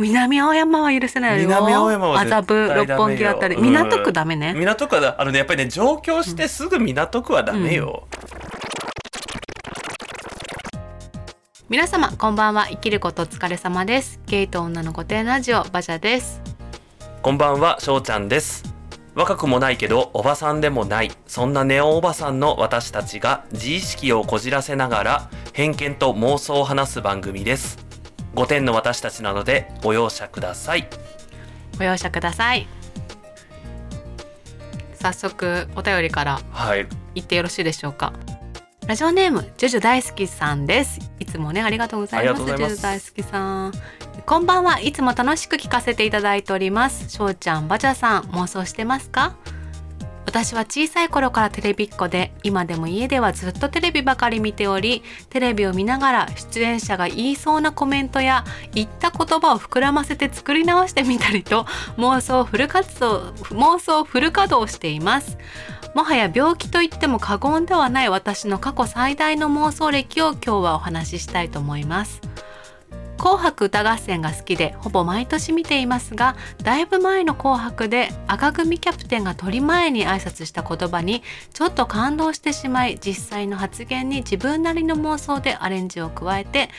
南青山は許せないよ。南青山は麻布六本木あたり。港区ダメね、港区はだ。あのねやっぱりね上京してすぐ港区はダメよ、皆様こんばんは。生きることお疲れ様です。ゲイと女の御殿ラジオバジャです。こんばんはしょうちゃんです。若くもないけどおばさんでもない。そんなネオンおばさんの私たちが自意識をこじらせながら偏見と妄想を話す番組です5点の私たちなのでご容赦ください。ご容赦ください。早速お便りからはい。言ってよろしいでしょうか。ラジオネームジョジョ大好きさんです。いつもねありがとうございます。ジョジョ大好きさん。こんばんは。いつも楽しく聞かせていただいております。しょうちゃんバジャさん妄想してますか？私は小さい頃からテレビっ子で今でも家ではずっとテレビばかり見ておりテレビを見ながら出演者が言いそうなコメントや言った言葉を膨らませて作り直してみたりと妄想フル活動妄想フル稼働しています。もはや病気と言っても過言ではない私の過去最大の妄想歴を今日はお話ししたいと思います。紅白歌合戦が好きでほぼ毎年見ていますがだいぶ前の紅白で赤組キャプテンが鳥前に挨拶した言葉にちょっと感動してしまい実際の発言に自分なりの妄想でアレンジを加えて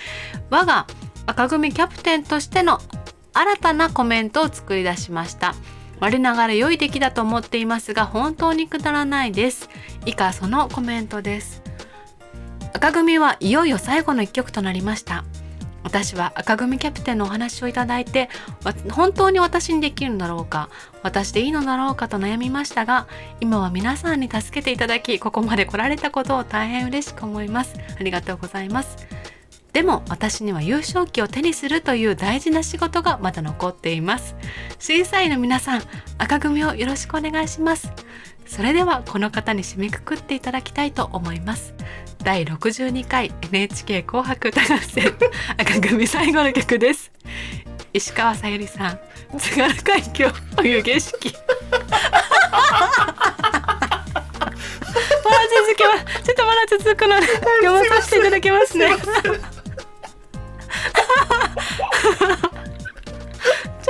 我が赤組キャプテンとしての新たなコメントを作り出しました。我ながら良い出来だと思っていますが本当にくだらないです。以下そのコメントです。赤組はいよいよ最後の一曲となりました。私は赤組キャプテンのお話をいただいて本当に私にできるのだろうか私でいいのだろうかと悩みましたが今は皆さんに助けていただきここまで来られたことを大変嬉しく思います。ありがとうございます。でも私には優勝旗を手にするという大事な仕事がまだ残っています。審査員の皆さん赤組をよろしくお願いします。それではこの方に締めくくっていただきたいと思います。第62回 NHK 紅白歌合戦。赤組最後の曲です。石川さゆりさん津軽海峡お湯景色。まだ続きはちょっとまだ続くので読まさせていただきますね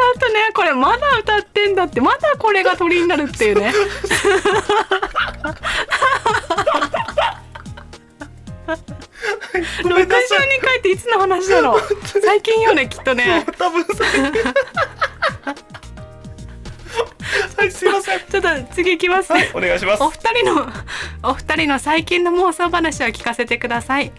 ちょっとねこれまだ歌ってんだってまだこれが鳥になるっていうね。62回っていつの話だろう最近よねきっとね。多分。それはいすいません。ちょっと次いきますね、お願いします。お二人のお二人の最近の妄想話を聞かせてください。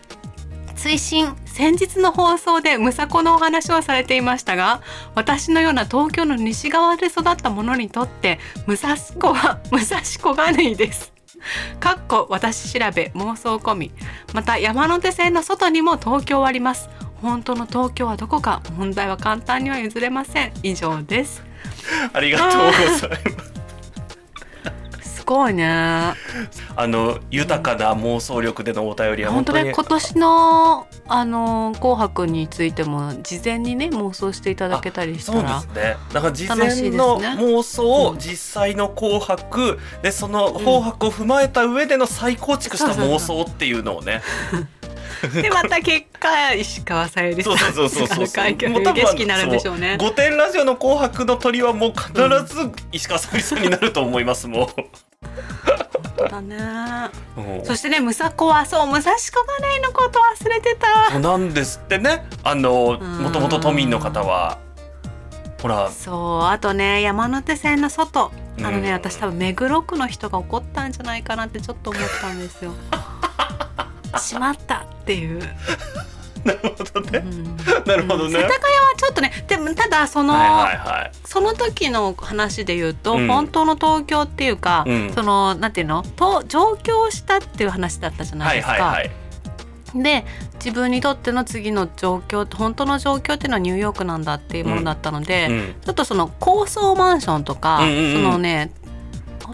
追伸先日の放送でムサコのお話をされていましたが私のような東京の西側で育った者にとって武蔵小は武蔵小金井です。かっこ私調べ妄想込み。また山手線の外にも東京はあります。本当の東京はどこか問題は簡単には譲れません。以上です。ありがとうございます。すごいね。あの豊かな妄想力でのお便りは本当本当に。ね今年のあの紅白についても事前にね妄想していただけたりしたそうでらすね。だから事前の妄想うんを実際の紅白でその紅白を踏まえた上での再構築した妄想っていうのをね。でまた結果石川さゆりさそうんそうそうそうそう。津軽海峡もう多分冬景色になるんでしょうね。御殿ラジオの紅白の鳥はもう必ず石川さゆりさんになると思いますもそうだね。う。うん。そしてねムサコはそう武蔵小金井のこと忘れてた。そうなんですってね。あのうん。もともと都民の方は。ほら。そうあとね山手線の外。あのね、うん。私多分目黒区の人が怒ったんじゃないかなってちょっと思ったんですよ しまったっていう、なるほどね。うん。なるほどね。世田谷はちょっとねでもただその。その時の話で言うと、うん。本当の東京っていうか、うん。そのなんていうの？と上京したっていう話だったじゃなはいいですか。で自分にとっての次の状況本当の状況っていうのはニューヨークなんだっていうものだったので、うん。ちょっとその高層マンションとか、そのね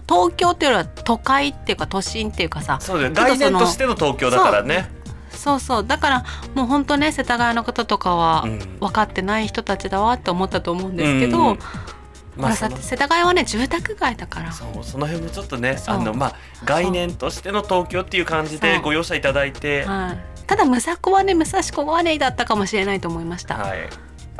東京っていうよりは都会っていうか都心っていうかさそうだよ。概念としての東京だからね。そうそう。だからもう本当ね世田谷の方とかはうん。分かってない人たちだわって思ったと思うんですけど、うん。うんまあ世田谷はね住宅街だから。そうその辺もちょっとねあのまあ概念としての東京っていう感じでご容赦いただいて、はい、ただムサコはね武蔵小金井だったかもしれないと思いました、はい、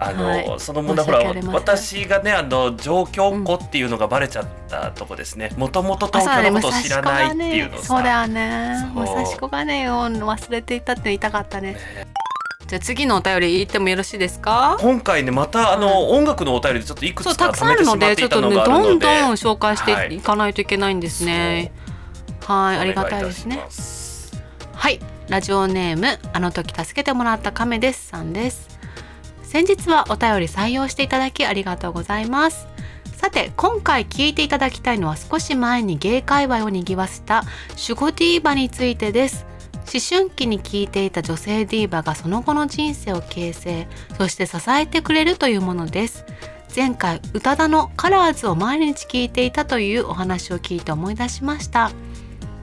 あの、はい。その問題ほら私がねあの上京っ子っていうのがバレちゃったとこですね。もともと東京のことを知らないっていうのさ。そうだよね武蔵小がね忘れていたって言いたかったね。じゃあ次のお便り言ってもよろしいですか？今回ねまたあの、音楽のお便りでちょっといくつかたくさんあるので。ちょっとねどんどん紹介しはいていかないといけないんですね。はいありがたいですね。はい。ラジオネームあの時助けてもらった亀ですさんです先日はお便り採用していただきありがとうございます。さて今回聞いていただきたいのは少し前に芸界隈を賑わせた守護ディーバについてです。思春期に聴いていた女性ディーバがその後の人生を形成そして支えてくれるというものです。前回宇多田のカラーズを毎日聴いていたというお話を聞いて思い出しました。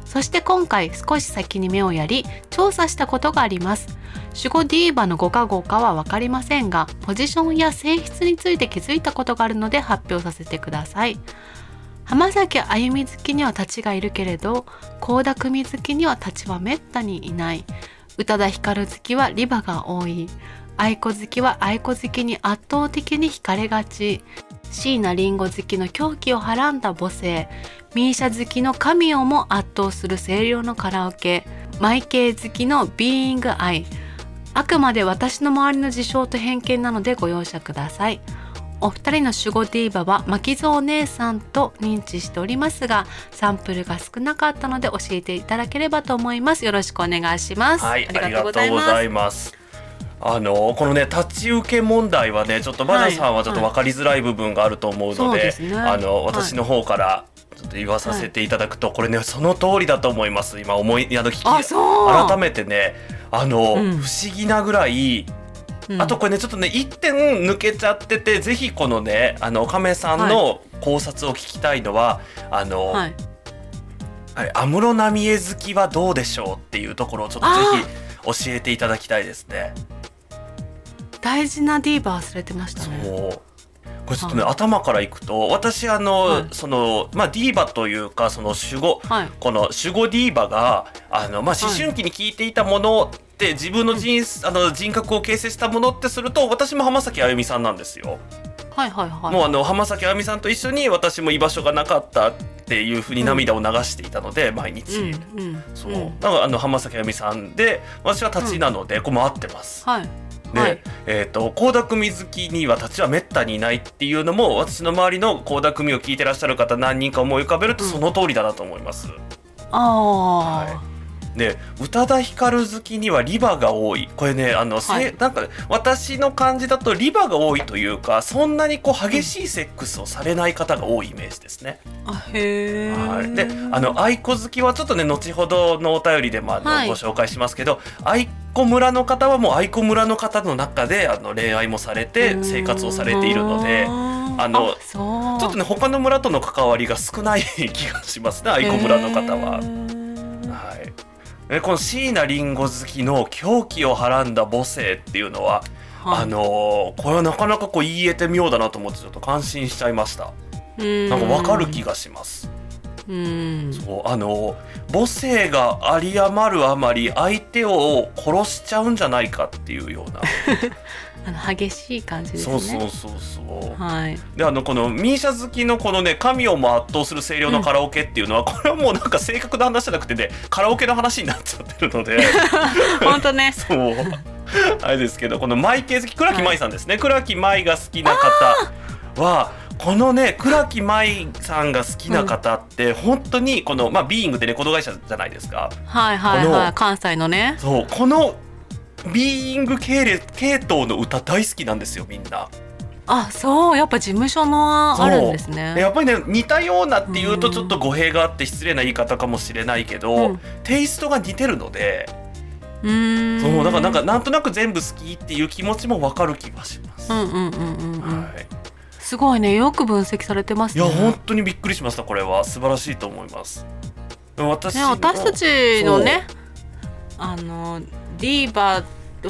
そして今回少し先に目をやり調査したことがあります。守護ディーバの5か5かは分かりませんがポジションや性質について気づいたことがあるので発表させてください。浜崎あゆみ好きには立ちがいるけれど倖田來未好きには立ちはめったにいない。宇多田ヒカル好きはリバが多い。愛子好きは愛子好きに圧倒的に惹かれがち。椎名林檎好きの狂気をはらんだ母性。ミーシャ好きの神をも圧倒する声量のカラオケマイケイ好きのビーイングアイ。あくまで私の周りの事象と偏見なのでご容赦ください。お二人の守護ディーバは巻蔵お姉さんと認知しておりますがサンプルが少なかったので教えていただければと思います。よろしくお願いします、はい、ありがとうござざいいます。あのこのね立ち受け問題はねちょっとバナさんはちょっと分かりづらい部分があると思うので,、ですね。あのはい私の方からちょっと言わさせていただくと、これねその通りだと思います。今思いあの聞き改めてねあの、うん。不思議なぐらいうん。あとこれねちょっとね一点抜けちゃっててぜひこのねあの亀さんの考察を聞きたいのは、あの、はい。はい安室奈美恵好きはどうでしょうっていうところをちょっとぜひ教えていただきたいですね。大事なディーバー忘れてましたそう。ねこれちょっとね、はい。頭からいくと私あの、はい。そのまあディーバというかその守護はい。この守護ディーバがあのまあ思春期に聞いていたものって、自分の人,、あの人格を形成したものってすると私も浜崎あゆみさんなんですよ。はいはいはい。もうあの浜崎あゆみさんと一緒に私も居場所がなかったっていうふうに涙を流していたので、毎日。うんうん。そう、ん。だからあの浜崎あゆみさんで私は立ちなので、これも合ってます。はいで、はい。えっ、と倖田來未好きには立ちはめったにいないっていうのも私の周りの倖田來未を聞いてらっしゃる方何人か思い浮かべるとうんその通りだなと思います。あで宇多田ヒカル好きにはリバが多い。これねあの、せはい。なんか私の感じだとリバが多いというかそんなにこう激しいセックスをされない方が多いイメージですね。ーあへえ、はい、であの愛子好きはちょっとね後ほどのお便りでもあの、はい。ご紹介しますけど愛子村の方はもう愛子村の方の中であの恋愛もされて生活をされているので。あのちょっとね他の村との関わりが少ない気がしますね愛子村の方は。えこの椎名林檎好きの狂気をはらんだ母性っていうのは、はい。あのーこれはなかなかこう言い得て妙だなと思ってちょっと感心しちゃいました。なんかわかる気がしますうん。そうあのー母性が有り余るあまり相手を殺しちゃうんじゃないかっていうような、あの激しい感じですそうそうねそうそう。はい。であのこのミーシャ好きのこのね神をも圧倒する声量のカラオケっていうのは、これはもうなんか正確な話じゃなくてねカラオケの話になっちゃってるので。本当ね。そう。あれですけどこのマイ系好き倉木舞さんですね、倉木舞が好きな方はこのね倉木舞さんが好きな方って、本当にこのまあビーイングってレコード会社じゃないですか。はいはいこのはい関西のね。そうこのビーイング系列系統の歌大好きなんですよみんな。あそうやっぱ事務所のあるんですでねやっぱりね似たようなっていうとうんちょっと語弊があって失礼な言い方かもしれないけど、うん。テイストが似てるので、うーん。そうだからなんかなんとなく全部好きっていう気持ちもわかる気がします。うんうんうんうんうん。はい、すごいね。よく分析されてますね。いや本当にびっくりしましたこれは。素晴らしいと思います。私ねの私たちのねあのディーバ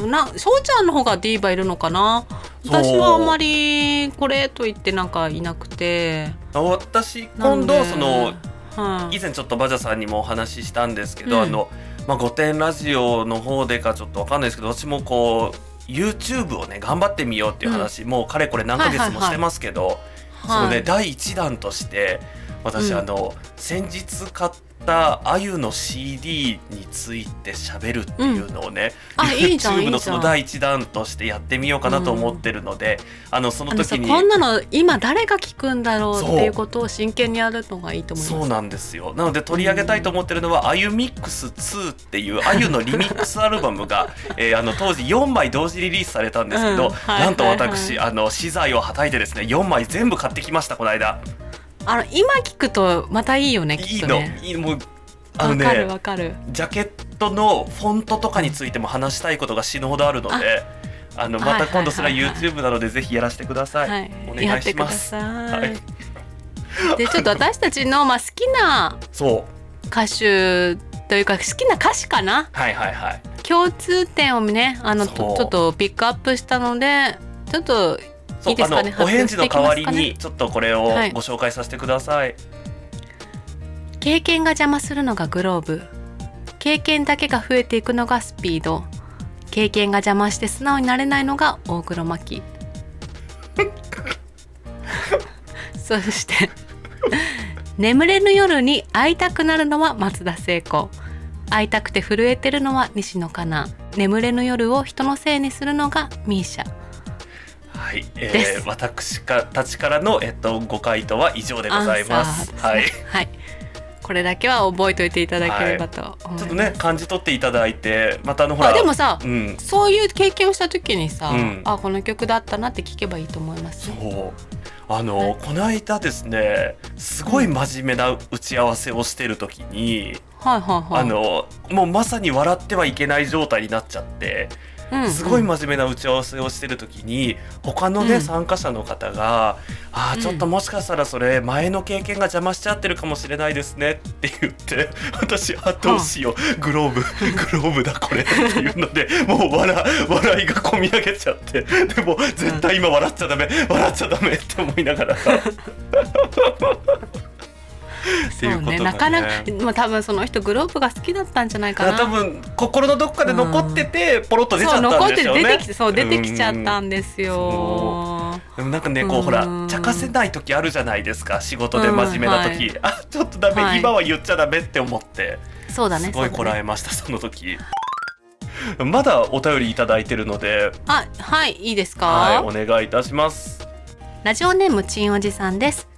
な翔ちゃんの方がディーバいるのかな？私はあんまりこれと言ってなんかいなくて。私今度そのはい。以前ちょっとバジャさんにもお話ししたんですけど、うん。あのまあ、御殿ラジオの方でかちょっとわかんないですけど私もこ YouTube をね頑張ってみようっていう話、もうかれこれ何ヶ月もしてますけど、そのね、はい。第一弾として私、うん。あの先日買ったあゆの CD について喋るっていうのをね、あいいじゃん YouTube のその第一弾としてやってみようかなと思ってるので、あのその時にこんなの今誰が聞くんだろうっていうことを真剣にやるのがいいと思います。そうなんですよ。なので取り上げたいと思ってるのは「あゆミックス2」っていうあゆのリミックスアルバムが、えーあの当時4枚同時リリースされたんですけど、なんと私、あの資材をはたいてですね4枚全部買ってきましたこの間。あの今聞くとまたいいよねきいいの。っとね。いいもうあのわかるねわかる。ジャケットのフォントとかについても話したいことが死ぬほどあるので。あのまた今度それははいはいはい YouTube なのでぜひやらせてください。はい。おやっくだ願いしてます。さはい。いでちょっと私たちのまあ好きなそう。歌手というか好きな歌詞かな？はいはいはい。共通点をねあのそう。とちょっとピックアップしたのでちょっとそういいですかねあのお返事の代わりにちょっとこれをごはい。紹介させてください。経験が邪魔するのがグローブ。経験だけが増えていくのがスピード。経験が邪魔して素直になれないのが大黒摩季。そして眠れぬ夜に会いたくなるのは松田聖子。会いたくて震えてるのは西野カナ。眠れぬ夜を人のせいにするのがミーシャはい、えー、私かたちからのえっとご回答は以上でございます。すねはい。はい、これだけは覚えておいていただければと思いちょっとね感じ取っていただいてまたあのほらあでもさ、うんそういう経験をした時にさ、うんあこの曲だったなって聞けばいいと思いますよ。そうあの、はいこの間ですねすごい真面目な打ち合わせをしてる時に、はいはいはい。あのもうまさに笑ってはいけない状態になっちゃって。うん。うんすごい真面目な打ち合わせをしてる時に他のね、うん。参加者の方が「あーちょっともしかしたらそれ前の経験が邪魔しちゃってるかもしれないですね」って言って 私あどうしようグローブ グローブだこれっていうのでもう笑笑いがこみ上げちゃってでも絶対今笑っちゃダメ笑っちゃダメって思いながら そうねなかなかまあ多分その人グローブが好きだったんじゃないかな。多分心のどっかで残っててポロッと出ちゃったんでしょうね。て出てきてそう出てきちゃったうんんですよ。でもなんかねこうほらうん茶化せない時あるじゃないですか仕事で真面目な時、うんあちょっとダメ、はい今は言っちゃダメって思ってそうだね。すごいこらえましたその時まだお便りいただいてるのであはいいいですか？はいお願いいたしますラジオネームちんおじさんです。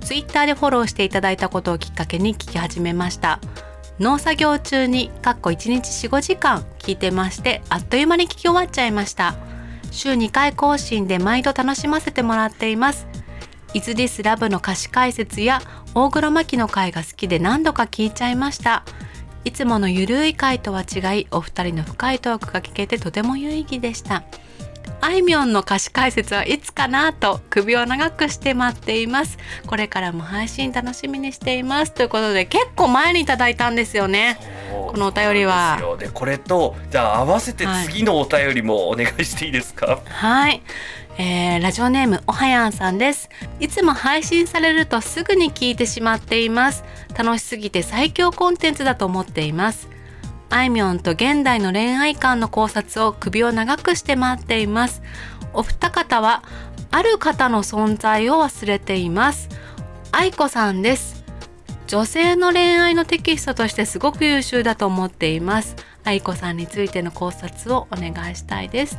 ツイッターでフォローしていただいたことをきっかけに聞き始めました。農作業中にかっこ1日4、5時間聞いてましてあっという間に聞き終わっちゃいました。週2回更新で毎度楽しませてもらっています。イズディスラブの歌詞解説や大黒摩季の回が好きで何度か聞いちゃいました。いつものゆるい回とは違いお二人の深いトークが聞けてとても有意義でした。あいみょんの歌詞解説はいつかなと首を長くして待っています。これからも配信楽しみにしています。ということで結構前にいただいたんですよね。このお便りは。ででこれとじゃあ合わせて次のお便りもお願いしていいですか、はい、えーラジオネームおはやんさんです。いつも配信されるとすぐに聞いてしまっています。楽しすぎて最強コンテンツだと思っていますあいみょんと現代の恋愛観の考察を首を長くして待っています。お二方はある方の存在を忘れています。愛子さんです。女性の恋愛のテキストとしてすごく優秀だと思っています。愛子さんについての考察をお願いしたいです。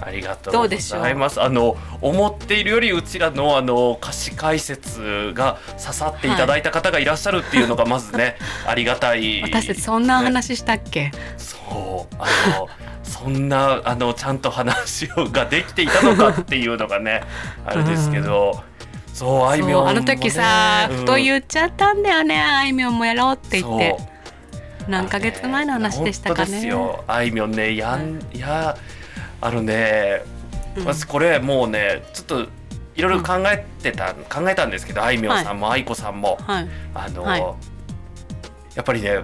ありがとうございます。あの思っているよりうちらのあの歌詞解説が刺さっていただいた方がいらっしゃるっていうのがまずね、ありがたい。私たちそんな話したっけ、そう。あのそんなあのちゃんと話をができていたのかっていうのがね あれですけど、そうあいみょんも、ね、あの時さ、うん。ふと言っちゃったんだよねあいみょんもやろうって言って。何ヶ月前の話でしたか本当ですねよ。あいみょんねやん、いやあのねうん。私これもうねちょっといろいろ考えてた、考えたんですけどあいみょんさんもあい。こさんも。はい。あの、はい。やっぱりね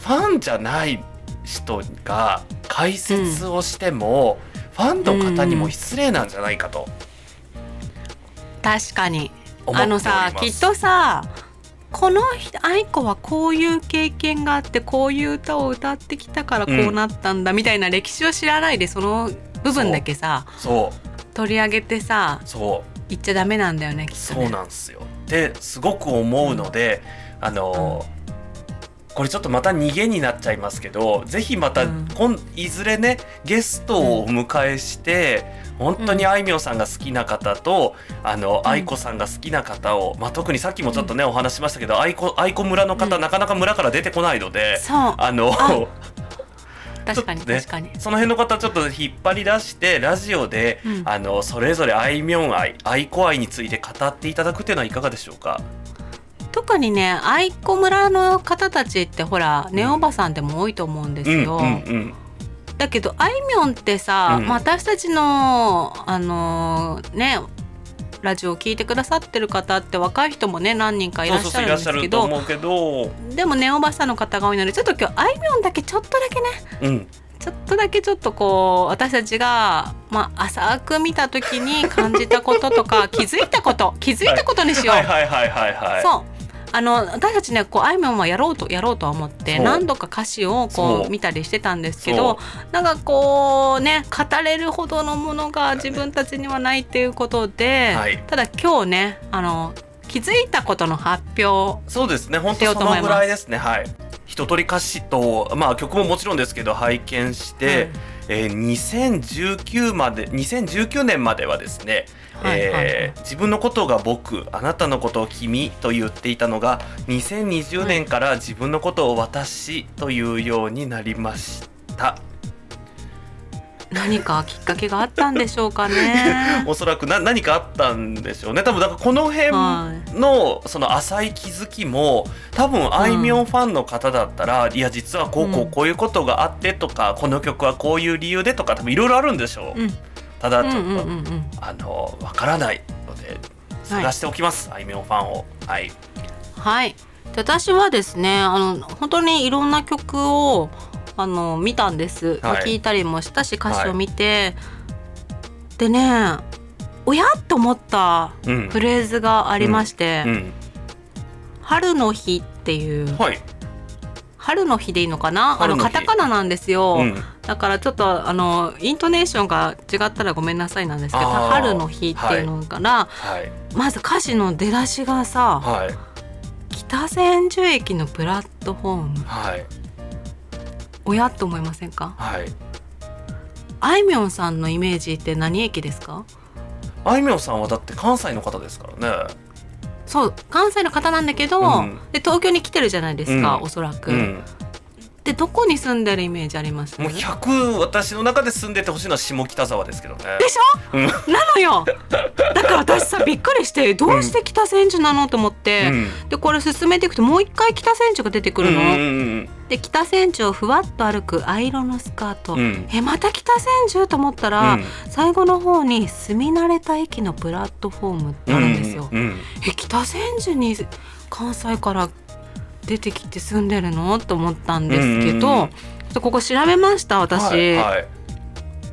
ファンじゃない人が解説をしても、ファンの方にも失礼なんじゃないかと。確かに。あのさきっとさこの人愛子はこういう経験があってこういう歌を歌ってきたからこうなったんだみたいな歴史を知らないでその部分だけさそう取り上げてさそう言っちゃダメなんだよねきっとそうね。なんですよ。ですごく思うので、あのこれちょっとまた逃げになっちゃいますけどぜひまた、うん。今いずれねゲストをお迎えして、本当にあいみょんさんが好きな方と、あのうん。愛子さんが好きな方を、まあ、特にさっきもちょっとね、お話ししましたけど愛子愛子村の方、うん。なかなか村から出てこないので。そう。あのあ 確かに確かに。その辺の方ちょっと引っ張り出してラジオで、うん。あのそれぞれあいみょん愛愛子愛について語っていただくっていうのはいかがでしょうか？特にね愛子村の方たちってほらネオおばさんでも多いと思うんですよ。うんうんうん。だけどあいみょんってさ、うん。まあ私たちのあのーねラジオを聞いてくださってる方って若い人もね何人かいらっしゃるんですけど。でもネオバさんの方が多いのでちょっと今日あいみょんだけちょっとだけね。うん、ちょっとだけちょっとこう私たちが、まあ、浅く見た時に感じたこととか 気づいたこと気づいたことにしよう。はいはいはいはいはい。そうあの私たちねこうあいみょんはやろうとやろうとは思って何度か歌詞をこう見たりしてたんですけどなんかこうね語れるほどのものが自分たちにはないっていうことで、はい。ただ今日ねあの気づいたことの発表そうですね本当そのぐらいですね。はい。一通り歌詞とまあ曲ももちろんですけど拝見して、えー2019まで2019年まではですね、えー自分のことが僕あなたのことを君と言っていたのが2020年から自分のことを私というようになりました。何かきっかけがあったんでしょうかね。おそらくな何かあったんでしょうね。多分だからこの辺はのその浅い気づきも多分あいみょんファンの方だったら、いや実はこうこううん。こういうことがあってとか、この曲はこういう理由でとか多分いろいろあるんでしょう、うん。ただちょっと、うんうんうんうん。あのわからないので探しておきます、あいみょんファンを。はい。はい。で私はですね、あの本当にいろんな曲をあの見たんです。はい。聞いたりもしたし歌詞を見て、でね、おやっと思ったうん。フレーズがありまして、うん。春の日っていう。はい、春の日でいいのかな？あのカタカナなんですよ。うん、だからちょっとあのイントネーションが違ったらごめんなさいなんですけど、春の日っていうのから、はい。まず歌詞の出だしがさ、はい。北千住駅のプラットフォーム。はいおやと思いませんか？はい。あいみょんさんのイメージって何駅ですか？あいみょんさんはだって関西の方ですからね。そう関西の方なんだけど、うん。で東京に来てるじゃないですか、うん。おそらく、うん。でどこに住んでるイメージあります？もう100私の中で住んでてほしいのは下北沢ですけどね。でしょ？うん。なのよ。だから私さびっくりしてどうして北千住なの？と思って、うん。でこれ進めていくともう一回北千住が出てくるの、うんうんで北千住をふわっと歩く藍色のスカート、うん。うんえまた北千住と思ったら、うん。最後の方に住み慣れた駅のプラットフォームってあるんですよ、うんうんえ北千住に関西から出てきて住んでるの？と思ったんですけど、ここ調べました私、はいはい。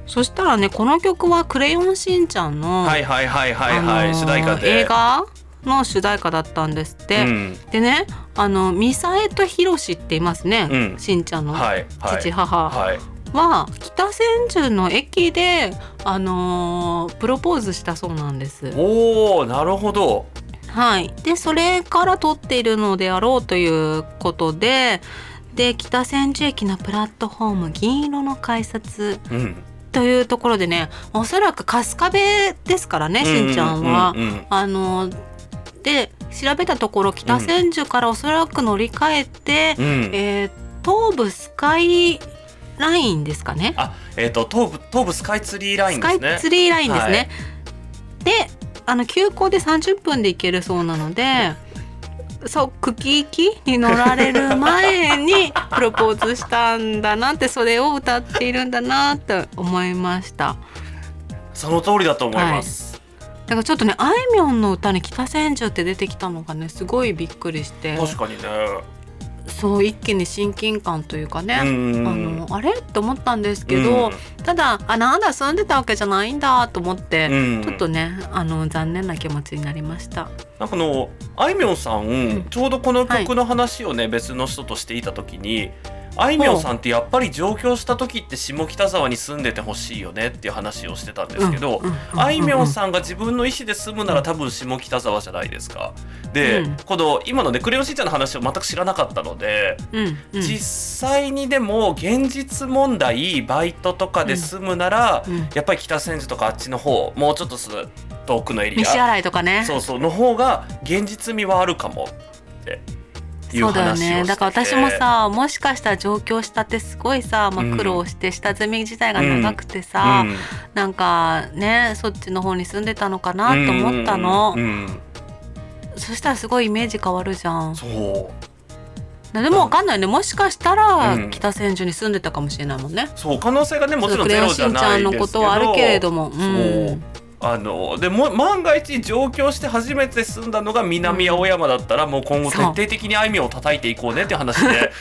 そしたらねこの曲は「クレヨンしんちゃんの」はいはいはいはいはい、あのー主題歌で。映画？の主題歌だったんですって、うん。でねあのミサエとヒロシっていますね、うん。しんちゃんのはいはい。父母は。い。は北千住の駅で、あのープロポーズしたそうなんです。おおなるほど。はい、でそれから撮っているのであろうということでで北千住駅のプラットフォーム銀色の改札うん。というところでねおそらく春日部ですからねしんちゃんは。あので調べたところ北千住からおそらく乗り換えて、うん。うんえー東武スカイラインですかね。あえっ、と東武東武スカイツリーラインスカですね。イツリーラインですね。はい。であの急行で30分で行けるそうなのでそう茎行きに乗られる前に プロポーズしたんだなってそれを歌っているんだなって思いました。その通りだと思います、だからちょっとねあいみょんの歌に北千住って出てきたのがねすごいびっくりして。確かにね。そう一気に親近感というかね、うんあのあれ？と思ったんですけど、ただあなんだ住んでたわけじゃないんだと思って、うん。ちょっとねあの残念な気持ちになりました。なんかあのあいみょんさん、ん。ちょうどこの曲の話をね、別の人としていた時にあいみょんさんってやっぱり上京した時って下北沢に住んでてほしいよねっていう話をしてたんですけど、うんうんうんうんあいみょんさんが自分の意思で住むなら多分下北沢じゃないですか。で、うん。この今のねクレヨンしんちゃんの話を全く知らなかったので、うんうん。実際にでも現実問題バイトとかで住むなら、うん。やっぱり北千住とかあっちの方もうちょっとす遠くのエリ西ア新井とかね。そうそうの方が現実味はあるかもってそうだよね。だから私もさもしかしたら上京したってすごいさ、まうん。あ、苦労して下積み時代が長くてさ、うん。なんかねそっちの方に住んでたのかなと思ったの、うん。うんそしたらすごいイメージ変わるじゃん。そう。でもわかんないね。もしかしたらうん。北千住に住んでたかもしれないもんね、そう可能性がねもちろんクレヨンゼロじゃしんちゃんのないですけどことはあるけれども、うそんう、あのでも万が一上京して初めて住んだのが南青山だったら、もう今後徹底的にあいみょんを叩いていこうねって話で。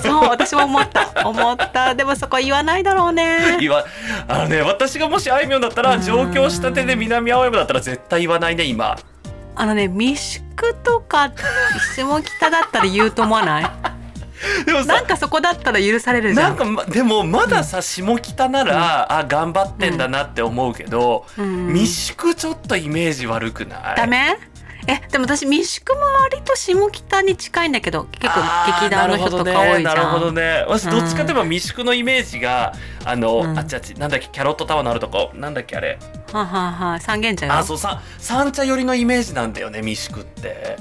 そう。私も思った。思った。でもそこ言わないだろうね。言わあのね私がもしあいみょんだったらうん。上京したてで南青山だったら絶対言わないね今。あのね民宿とか下北だったら言うと思わない？でもさなんかそこだったら許されるじゃなんんかまでもまださ下北なら、あ頑張ってんだなって思うけど、うん。未宿ちょっとイメージ悪くない？ダメ？えでも私民宿も割と下北に近いんだけど結構劇団の人とか多いじゃん。なるほどねね。私うん。どっちかといえば未宿のイメージがあの、うん。あっちあっちなんだっけキャロットタワーのあるとこなんだっけあれ。はあはあはあ三軒茶よあそうさ三茶寄りのイメージなんだよね未宿って。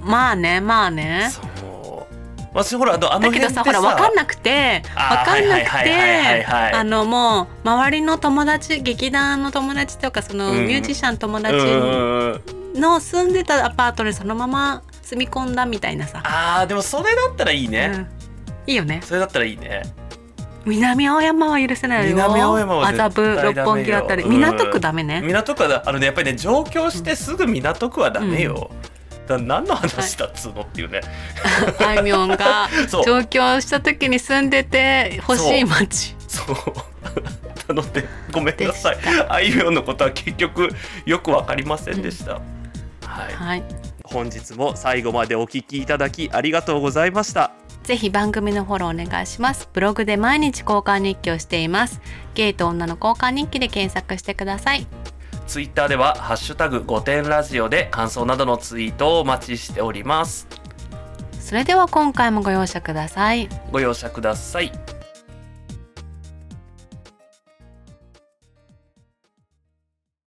まあねまあね。そう私ほらあのあのだけどささほら分かんなくて分かんなくてはいあのもう周りの友達劇団の友達とかそのうん。ミュージシャン友達うんうんうんの住んでたアパートにそのまま住み込んだみたいなさ、あーでもそれだったらいいね、うん。いいよね。それだったらいいね。南青山は許せないよ。南青山は麻布六本木だったり。港区ダメね、港区はだあのねやっぱりね上京してすぐ港区はダメよ、だ何の話だっつうのっていうね、あいみょんが 上京した時に住んでて欲しい街。そう。なのでごめんなさい。あいみょんのことは結局よくわかりませんでした、はい。はい。本日も最後までお聞きいただきありがとうございました。ぜひ番組のフォローお願いします。ブログで毎日交換日記をしています。ゲイと女の交換日記で検索してくださいツイッターではハッシュタグ5点ラジオで感想などのツイートをお待ちしております。それでは今回もご容赦ください。ご容赦ください